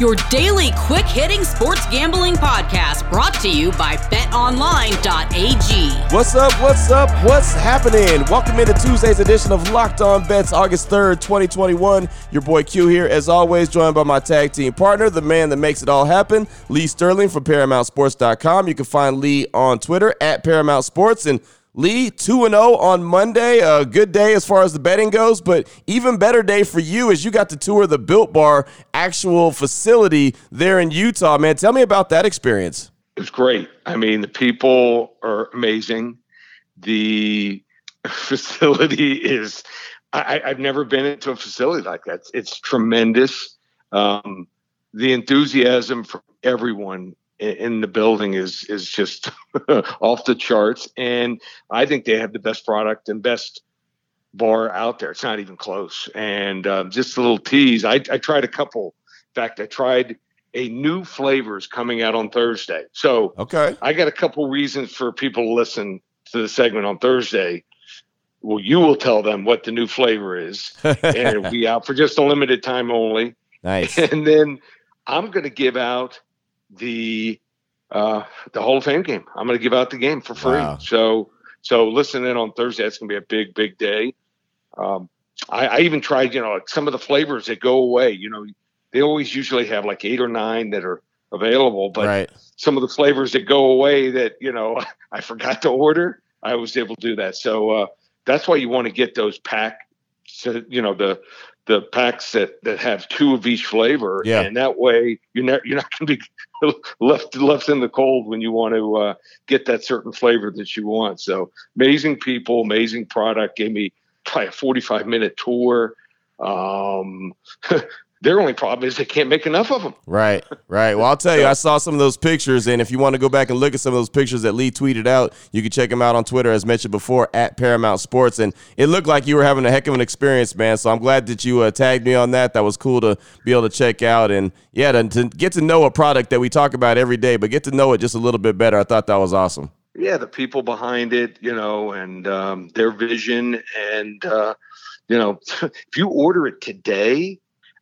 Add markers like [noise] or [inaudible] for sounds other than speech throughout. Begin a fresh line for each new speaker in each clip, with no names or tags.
your daily quick hitting sports gambling podcast brought to you by betonline.ag.
What's up? What's up? What's happening? Welcome into Tuesday's edition of Locked On Bets, August 3rd, 2021. Your boy Q here, as always, joined by my tag team partner, the man that makes it all happen, Lee Sterling from ParamountSports.com. You can find Lee on Twitter at Paramount Sports and Lee, 2 0 on Monday. A good day as far as the betting goes, but even better day for you as you got to tour the Built Bar actual facility there in Utah, man. Tell me about that experience.
It was great. I mean, the people are amazing. The [laughs] facility is, I, have never been into a facility like that. It's, it's tremendous. Um, the enthusiasm from everyone in the building is is just [laughs] off the charts. And i think they have the best product and best bar out there. It's not even close. And uh, just a little tease I, I tried a couple. In fact i tried a new flavors coming out on thursday. So
okay.
I got a couple reasons for people to listen to the segment on thursday. Well you will tell them what the new flavor is. [laughs] And it'll be out for just a limited time only.
Nice.
And then i'm going to give out the uh, the Hall of Fame game. I'm going to give out the game for free. Wow. So so listen in on Thursday. It's going to be a big big day. Um, I, I, even tried, you know, like some of the flavors that go away. You know, they always usually have like eight or nine that are available, but
right.
some of the flavors that go away that you know [laughs] I forgot to order, I was able to do that. So uh, that's why you want to get those pack, so, you know, the the packs that that have two of each flavor,
yeah.
and that way you're not you're not going to be [laughs] left left in the cold when you want to uh, get that certain flavor that you want. So amazing people, amazing product. Gave me probably a 45 minute tour. Um, [laughs] Their only problem is they can't make enough of them.
Right, right. Well, I'll tell you, I saw some of those pictures, and if you want to go back and look at some of those pictures that Lee tweeted out, you can check them out on Twitter, as mentioned before, at Paramount Sports. And it looked like you were having a heck of an experience, man. So I'm glad that you uh, tagged me on that. That was cool to be able to check out, and yeah, to, to get to know a product that we talk about every day, but get to know it just a little bit better. I thought that was awesome.
Yeah, the people behind it, you know, and um, their vision, and uh, you know, [laughs] if you order it today.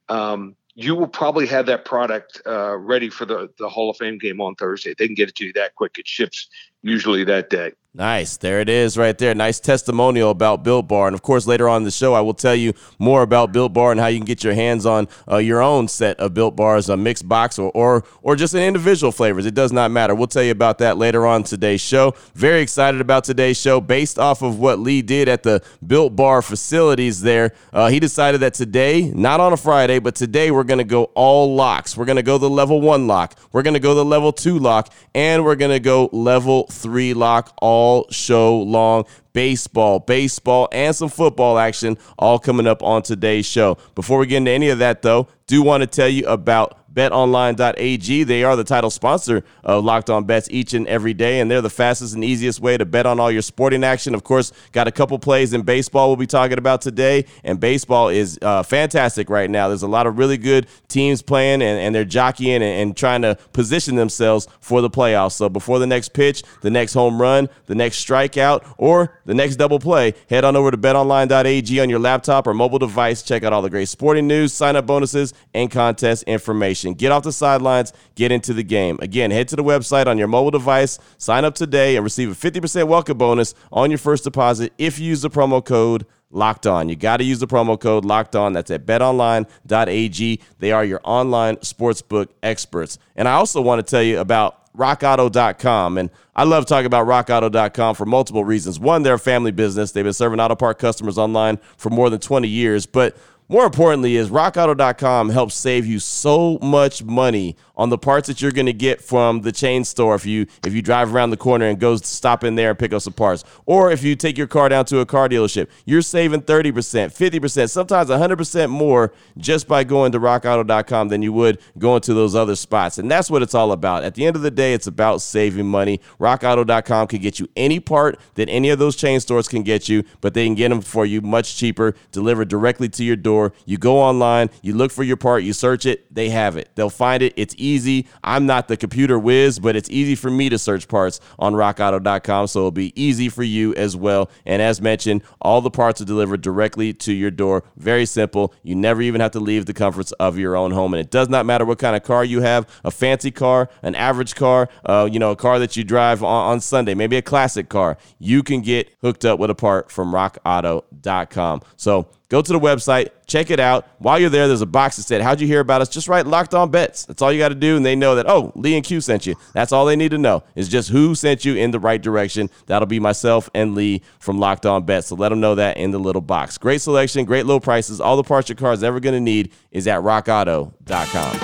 Um, you will probably have that product uh, ready for the, the Hall of Fame game on Thursday. They can get it to you that quick. It ships usually that day.
Nice. There it is right there. Nice testimonial about Built Bar. And of course, later on in the show, I will tell you more about Built Bar and how you can get your hands on uh, your own set of Built Bars, a mixed box or, or, or just an individual flavors. It does not matter. We'll tell you about that later on today's show. Very excited about today's show based off of what Lee did at the Built Bar facilities there. Uh, he decided that today, not on a Friday, but today we're going to go all locks. We're going to go the level one lock. We're going to go the level two lock. And we're going to go level three lock all all show long. Baseball, baseball, and some football action all coming up on today's show. Before we get into any of that, though, do want to tell you about betonline.ag. They are the title sponsor of Locked On Bets each and every day, and they're the fastest and easiest way to bet on all your sporting action. Of course, got a couple plays in baseball we'll be talking about today, and baseball is uh, fantastic right now. There's a lot of really good teams playing, and, and they're jockeying and, and trying to position themselves for the playoffs. So before the next pitch, the next home run, the next strikeout, or the next double play, head on over to betonline.ag on your laptop or mobile device. Check out all the great sporting news, sign up bonuses, and contest information action. Get off the sidelines, get into the game. Again, head to the website on your mobile device, sign up today, and receive a 50% welcome bonus on your first deposit if you use the promo code locked on. You got to use the promo code locked on. That's at betonline.ag. They are your online sportsbook experts. And I also want to tell you about rockauto.com. And I love talking about rockauto.com for multiple reasons. One, they're a family business. They've been serving auto part customers online for more than 20 years. But more importantly is rockauto.com helps save you so much money on the parts that you're going to get from the chain store if you if you drive around the corner and go stop in there and pick up some parts. Or if you take your car down to a car dealership you're saving 30% 50% sometimes 100% more just by going to rockauto.com than you would going to those other spots. And that's what it's all about. At the end of the day it's about saving money. rockauto.com can get you any part that any of those chain stores can get you but they can get them for you much cheaper delivered directly to your door you go online you look for your part you search it they have it they'll find it it's easy easy. I'm not the computer whiz, but it's easy for me to search parts on rockauto.com. So it'll be easy for you as well. And as mentioned, all the parts are delivered directly to your door. Very simple. You never even have to leave the comforts of your own home. And it does not matter what kind of car you have a fancy car, an average car, uh, you know, a car that you drive on, on Sunday, maybe a classic car. You can get hooked up with a part from rockauto.com. So Go to the website, check it out. While you're there, there's a box that said, How'd you hear about us? Just write locked on bets. That's all you got to do. And they know that, oh, Lee and Q sent you. That's all they need to know is just who sent you in the right direction. That'll be myself and Lee from Locked On Bets. So let them know that in the little box. Great selection, great low prices. All the parts your car is ever going to need is at rockauto.com.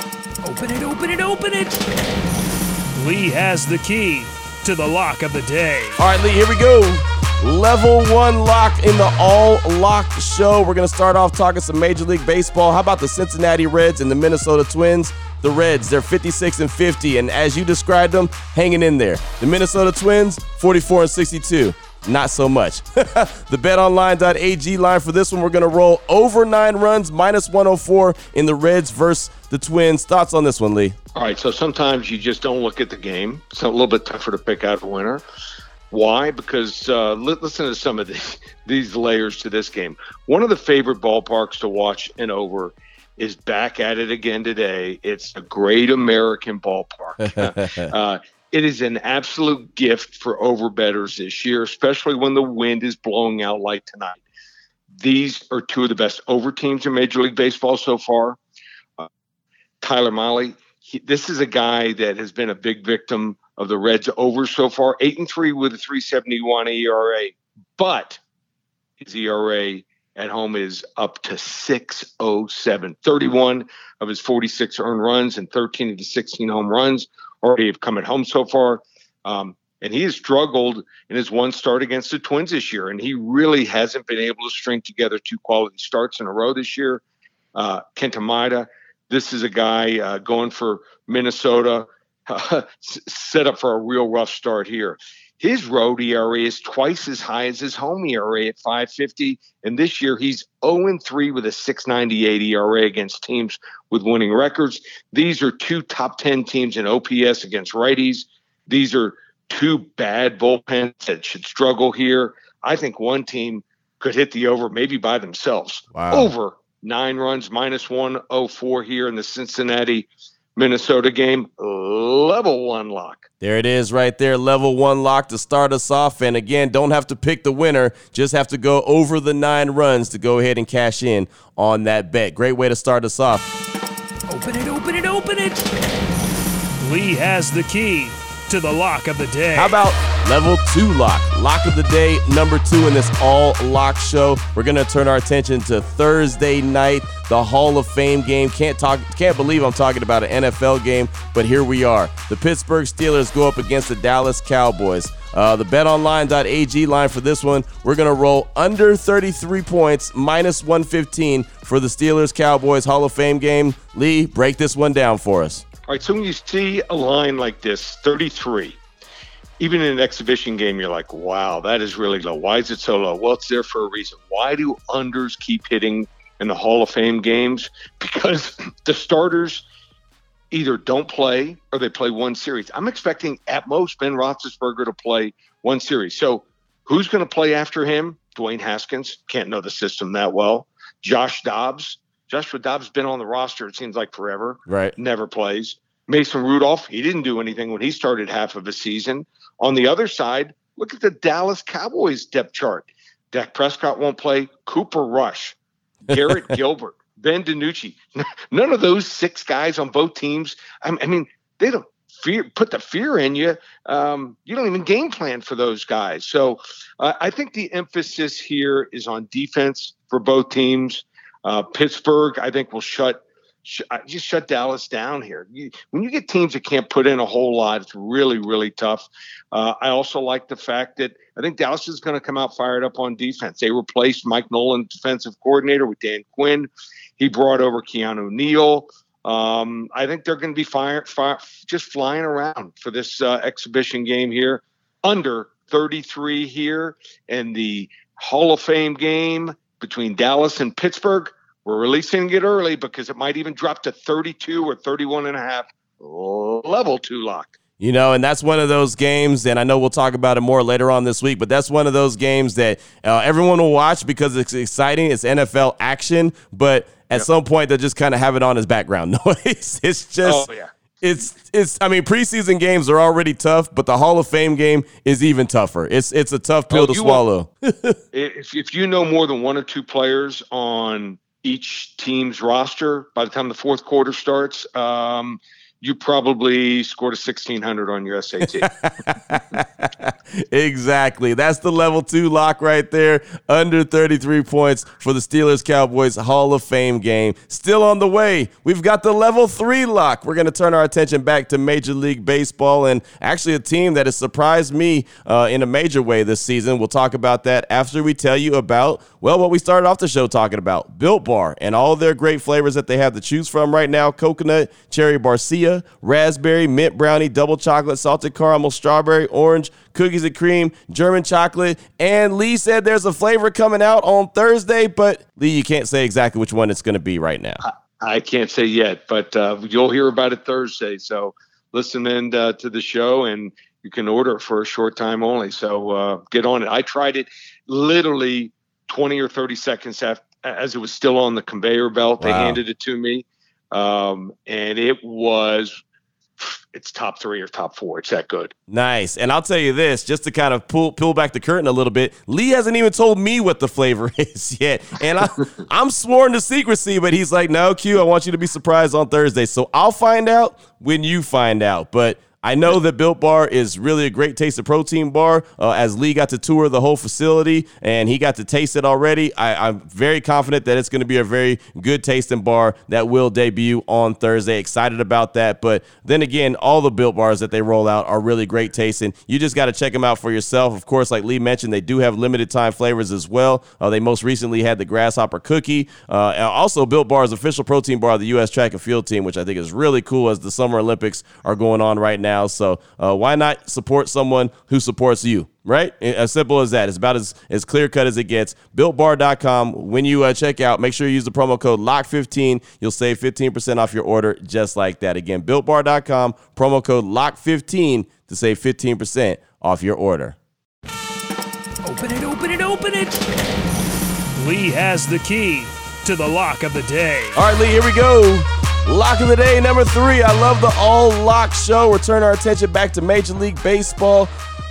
Open it, open it, open it. Lee has the key to the lock of the day.
All right, Lee, here we go. Level one lock in the all lock show. We're going to start off talking some Major League Baseball. How about the Cincinnati Reds and the Minnesota Twins? The Reds, they're 56 and 50, and as you described them, hanging in there. The Minnesota Twins, 44 and 62 not so much. [laughs] the betonline.ag line for this one, we're going to roll over nine runs, minus 104 in the Reds versus the Twins. Thoughts on this one, Lee?
All right, so sometimes you just don't look at the game. It's a little bit tougher to pick out a winner. Why? Because uh, listen to some of these, [laughs] these layers to this game. One of the favorite ballparks to watch and over is back at it again today. It's a great American ballpark. [laughs] uh, it is an absolute gift for overbetters this year, especially when the wind is blowing out like tonight. These are two of the best over teams in Major League Baseball so far. Uh, Tyler Mahle, he, this is a guy that has been a big victim of the Reds over so far, eight and three with a 371 ERA, but his ERA at home is up to 607. 31 of his 46 earned runs and 13 of the 16 home runs already have come at home so far. Um, and he has struggled in his one start against the Twins this year, and he really hasn't been able to string together two quality starts in a row this year. Uh, Kenta this is a guy uh, going for Minnesota [laughs] set up for a real rough start here. His road ERA is twice as high as his home ERA at 550. And this year he's 0 3 with a 698 ERA against teams with winning records. These are two top 10 teams in OPS against righties. These are two bad bullpens that should struggle here. I think one team could hit the over maybe by themselves. Wow. Over nine runs, minus 104 here in the Cincinnati Minnesota game, level one lock.
There it is right there, level one lock to start us off. And again, don't have to pick the winner, just have to go over the nine runs to go ahead and cash in on that bet. Great way to start us off.
Open it, open it, open it. Lee has the key to the lock of the day.
How about level two lock? Lock of the day, number two in this all lock show. We're gonna turn our attention to Thursday night, the Hall of Fame game. Can't talk, can't believe I'm talking about an NFL game, but here we are. The Pittsburgh Steelers go up against the Dallas Cowboys. Uh, the betonline.ag line for this one, we're going to roll under 33 points, minus 115 for the Steelers Cowboys Hall of Fame game. Lee, break this one down for us.
All right, so when you see a line like this, 33, even in an exhibition game, you're like, wow, that is really low. Why is it so low? Well, it's there for a reason. Why do unders keep hitting in the Hall of Fame games? [laughs] Because the starters either don't play or they play one series. I'm expecting at most Ben Roethlisberger to play one series. So who's going to play after him? Dwayne Haskins can't know the system that well. Josh Dobbs, Joshua Dobbs been on the roster, it seems like forever.
Right.
Never plays. Mason Rudolph, he didn't do anything when he started half of a season. On the other side, look at the Dallas Cowboys depth chart. Dak Prescott won't play. Cooper Rush, Garrett [laughs] Gilbert, Ben DiNucci. None of those six guys on both teams. I mean, they don't fear put the fear in you. Um, you don't even game plan for those guys. So uh, I think the emphasis here is on defense for both teams. Uh, Pittsburgh, I think, will shut sh- uh, just shut Dallas down here. You, when you get teams that can't put in a whole lot, it's really, really tough. Uh, I also like the fact that I think Dallas is going to come out fired up on defense. They replaced Mike Nolan, defensive coordinator, with Dan Quinn. He brought over Keanu Neal. Um, I think they're going to be fire, fire, just flying around for this uh, exhibition game here. Under 33 here, and the Hall of Fame game between Dallas and Pittsburgh. We're releasing it early because it might even drop to 32 or 31 and a half level two lock.
You know, and that's one of those games, and I know we'll talk about it more later on this week, but that's one of those games that uh, everyone will watch because it's exciting. It's NFL action, but at yep. some point they'll just kind of have it on as background [laughs] noise. it's just, oh, yeah. It's, it's. I mean, preseason games are already tough, but the Hall of Fame game is even tougher. It's, it's a tough pill oh, to swallow. [laughs]
if, if you know more than one or two players on each team's roster by the time the fourth quarter starts, um, you probably scored a 1600 on your SAT. [laughs]
exactly. That's the level two lock right there. Under 33 points for the Steelers Cowboys Hall of Fame game. Still on the way. We've got the level three lock. We're going to turn our attention back to Major League Baseball and actually a team that has surprised me uh, in a major way this season. We'll talk about that after we tell you about, well, what we started off the show talking about Built Bar and all their great flavors that they have to choose from right now coconut, cherry barcia raspberry, mint brownie, double chocolate, salted caramel, strawberry, orange, cookies and cream, German chocolate. And Lee said there's a flavor coming out on Thursday, but Lee, you can't say exactly which one it's going to be right now. I,
I can't say yet, but uh, you'll hear about it Thursday. So listen in uh, to the show and you can order it for a short time only. So uh, get on it. I tried it literally 20 or 30 seconds after, as it was still on the conveyor belt. Wow. They handed it to me. Um, and it was it's top three or top four. It's that good.
Nice. And I'll tell you this, just to kind of pull pull back the curtain a little bit, Lee hasn't even told me what the flavor [laughs] is yet. And I, [laughs] I'm sworn to secrecy, but he's like, no, Q, I want you to be surprised on Thursday. So I'll find out when you find out. But I know that Built Bar is really a great taste of protein bar. Uh, as Lee got to tour the whole facility and he got to taste it already, I, am very confident that it's going to be a very good tasting bar that will debut on Thursday. Excited about that. But then again, all the Built Bars that they roll out are really great tasting. You just got to check them out for yourself. Of course, like Lee mentioned, they do have limited time flavors as well. Uh, they most recently had the grasshopper cookie. Uh, also, Built Bar is official protein bar of the U.S. track and field team, which I think is really cool as the Summer Olympics are going on right now now. So uh, why not support someone who supports you? Right? As simple as that. It's about as, as clear cut as it gets. BuiltBar.com. When you uh, check out, make sure you use the promo code LOCK15. You'll save 15% off your order just like that. Again, BuiltBar.com, promo code LOCK15 to save 15% off your order.
Open it, open it, open it. Lee has the key to the lock of the day.
All right, Lee, here we go. Lock of the day, number three. I love the all lock show. We're turning our attention back to Major League Baseball.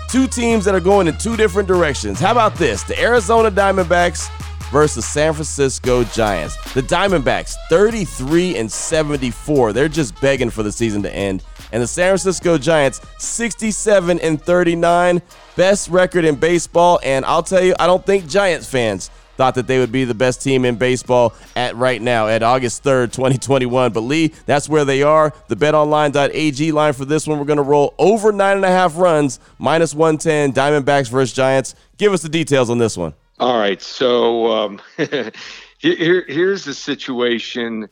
Two teams that are going in two different directions. How about this? The Arizona Diamondbacks versus San Francisco Giants. The Diamondbacks, 33 and 74. They're just begging for the season to end. And the San Francisco Giants, 67 and 39. Best record in baseball. And I'll tell you, I don't think Giants fans thought that they would be the best team in baseball at right now at August 3rd, 2021. But Lee, that's where they are. The betonline.ag line for this one, we're going to roll over nine and a half runs, minus 110, Diamondbacks versus Giants. Give us the details on this one.
All right. So um, [laughs] here, here's the situation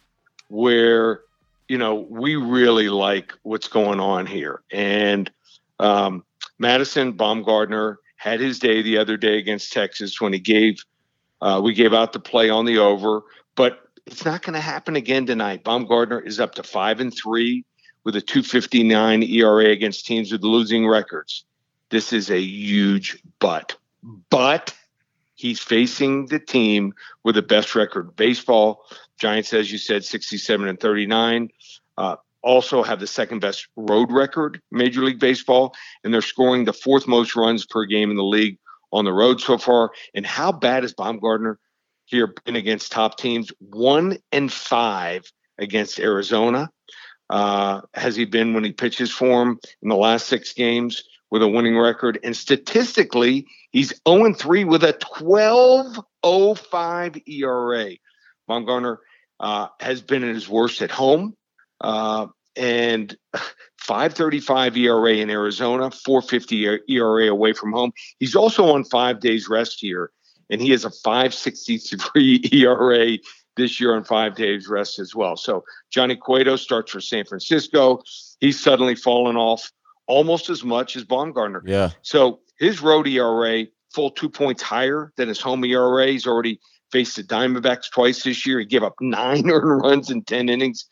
where, you know, we really like what's going on here. And um, Madison Bumgarner had his day the other day against Texas when he gave uh, we gave out the play on the over, but it's not going to happen again tonight. Bumgarner is up to five and three with a 259 ERA against teams with losing records. This is a huge but. But he's facing the team with the best record baseball. Giants, as you said, 67 and 39. Uh, also have the second best road record Major League Baseball, and they're scoring the fourth most runs per game in the league on the road so far. And how bad is Bumgarner here been against top teams? One and five against Arizona. Uh, has he been when he pitches for him in the last six games with a winning record? And statistically, he's 0 3 with a 12.05 ERA. Bumgarner uh, has been at his worst at home. Uh, and 535 ERA in Arizona, 450 ERA away from home. He's also on five days rest here, and he has a 563 [laughs] ERA this year on five days rest as well. So Johnny Cueto starts for San Francisco. He's suddenly fallen off almost as much as Bumgarner.
Yeah.
So his road ERA, full two points higher than his home ERA. He's already faced the Diamondbacks twice this year. He gave up nine [laughs] earned runs in 10 innings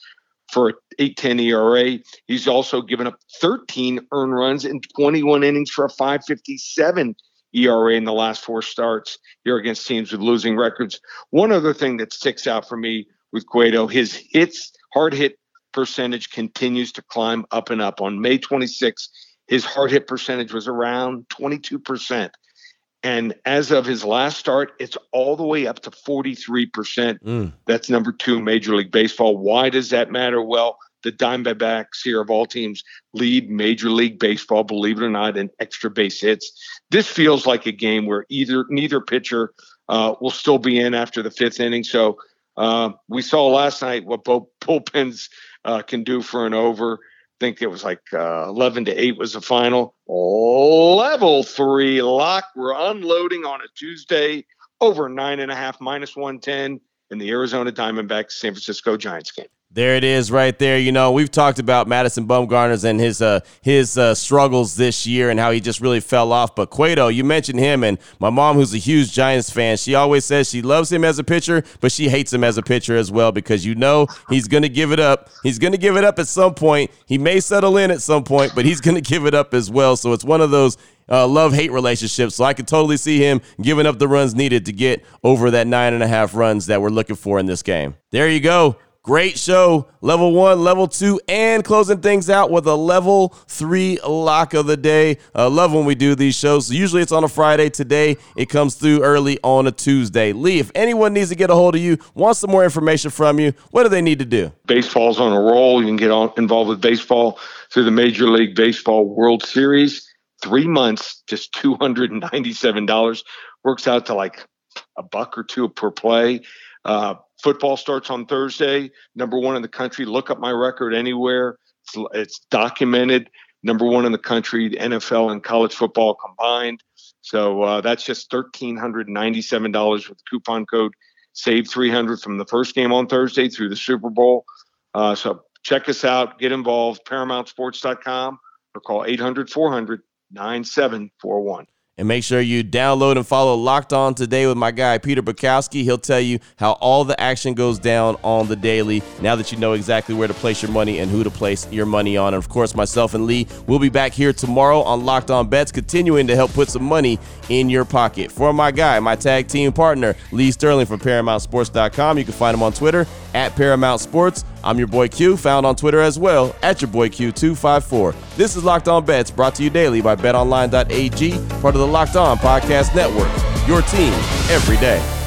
for 810 ERA. He's also given up 13 earned runs in 21 innings for a 557 ERA in the last four starts here against teams with losing records. One other thing that sticks out for me with Cueto, his hits, hard hit percentage continues to climb up and up. On May 26th, his hard hit percentage was around 22%. And as of his last start, it's all the way up to 43%. Mm. That's number two Major League Baseball. Why does that matter? Well, the Diamondbacks here of all teams lead Major League Baseball, believe it or not, in extra base hits. This feels like a game where either neither pitcher uh, will still be in after the fifth inning. So uh, we saw last night what both bullpens uh, can do for an over think it was like uh, 11 to 8 was the final. Level three lock. We're unloading on a Tuesday over nine and a half minus 110 in the Arizona Diamondbacks San Francisco Giants game.
There it is, right there. You know, we've talked about Madison Bumgarner's and his uh, his uh, struggles this year and how he just really fell off. But Cueto, you mentioned him, and my mom, who's a huge Giants fan, she always says she loves him as a pitcher, but she hates him as a pitcher as well because you know he's going to give it up. He's going to give it up at some point. He may settle in at some point, but he's going [laughs] to give it up as well. So it's one of those uh, love hate relationships. So I could totally see him giving up the runs needed to get over that nine and a half runs that we're looking for in this game. There you go. Great show. Level one, level two, and closing things out with a level three lock of the day. I love when we do these shows. Usually it's on a Friday. Today it comes through early on a Tuesday. Lee, if anyone needs to get a hold of you, wants some more information from you, what do they need to do?
Baseball's on a roll. You can get on, involved with baseball through the Major League Baseball World Series. Three months, just $297. Works out to like a buck or two per play. Uh, football starts on Thursday. Number one in the country. Look up my record anywhere. It's, it's documented. Number one in the country, NFL and college football combined. So uh, that's just thirteen hundred ninety-seven dollars with the coupon code Save three hundred from the first game on Thursday through the Super Bowl. Uh, so check us out. Get involved. ParamountSports.com or call 800 400 9741.
And make sure you download and follow Locked On Today with my guy, Peter Bukowski. He'll tell you how all the action goes down on the daily now that you know exactly where to place your money and who to place your money on. And of course, myself and Lee will be back here tomorrow on Locked On Bets, continuing to help put some money in your pocket. For my guy, my tag team partner, Lee Sterling from ParamountSports.com, you can find him on Twitter at Paramount Sports. I'm your boy Q, found on Twitter as well at your boy Q254. This is Locked On Bets, brought to you daily by BetOnline.ag, part of the Locked On Podcast Network. Your team every day.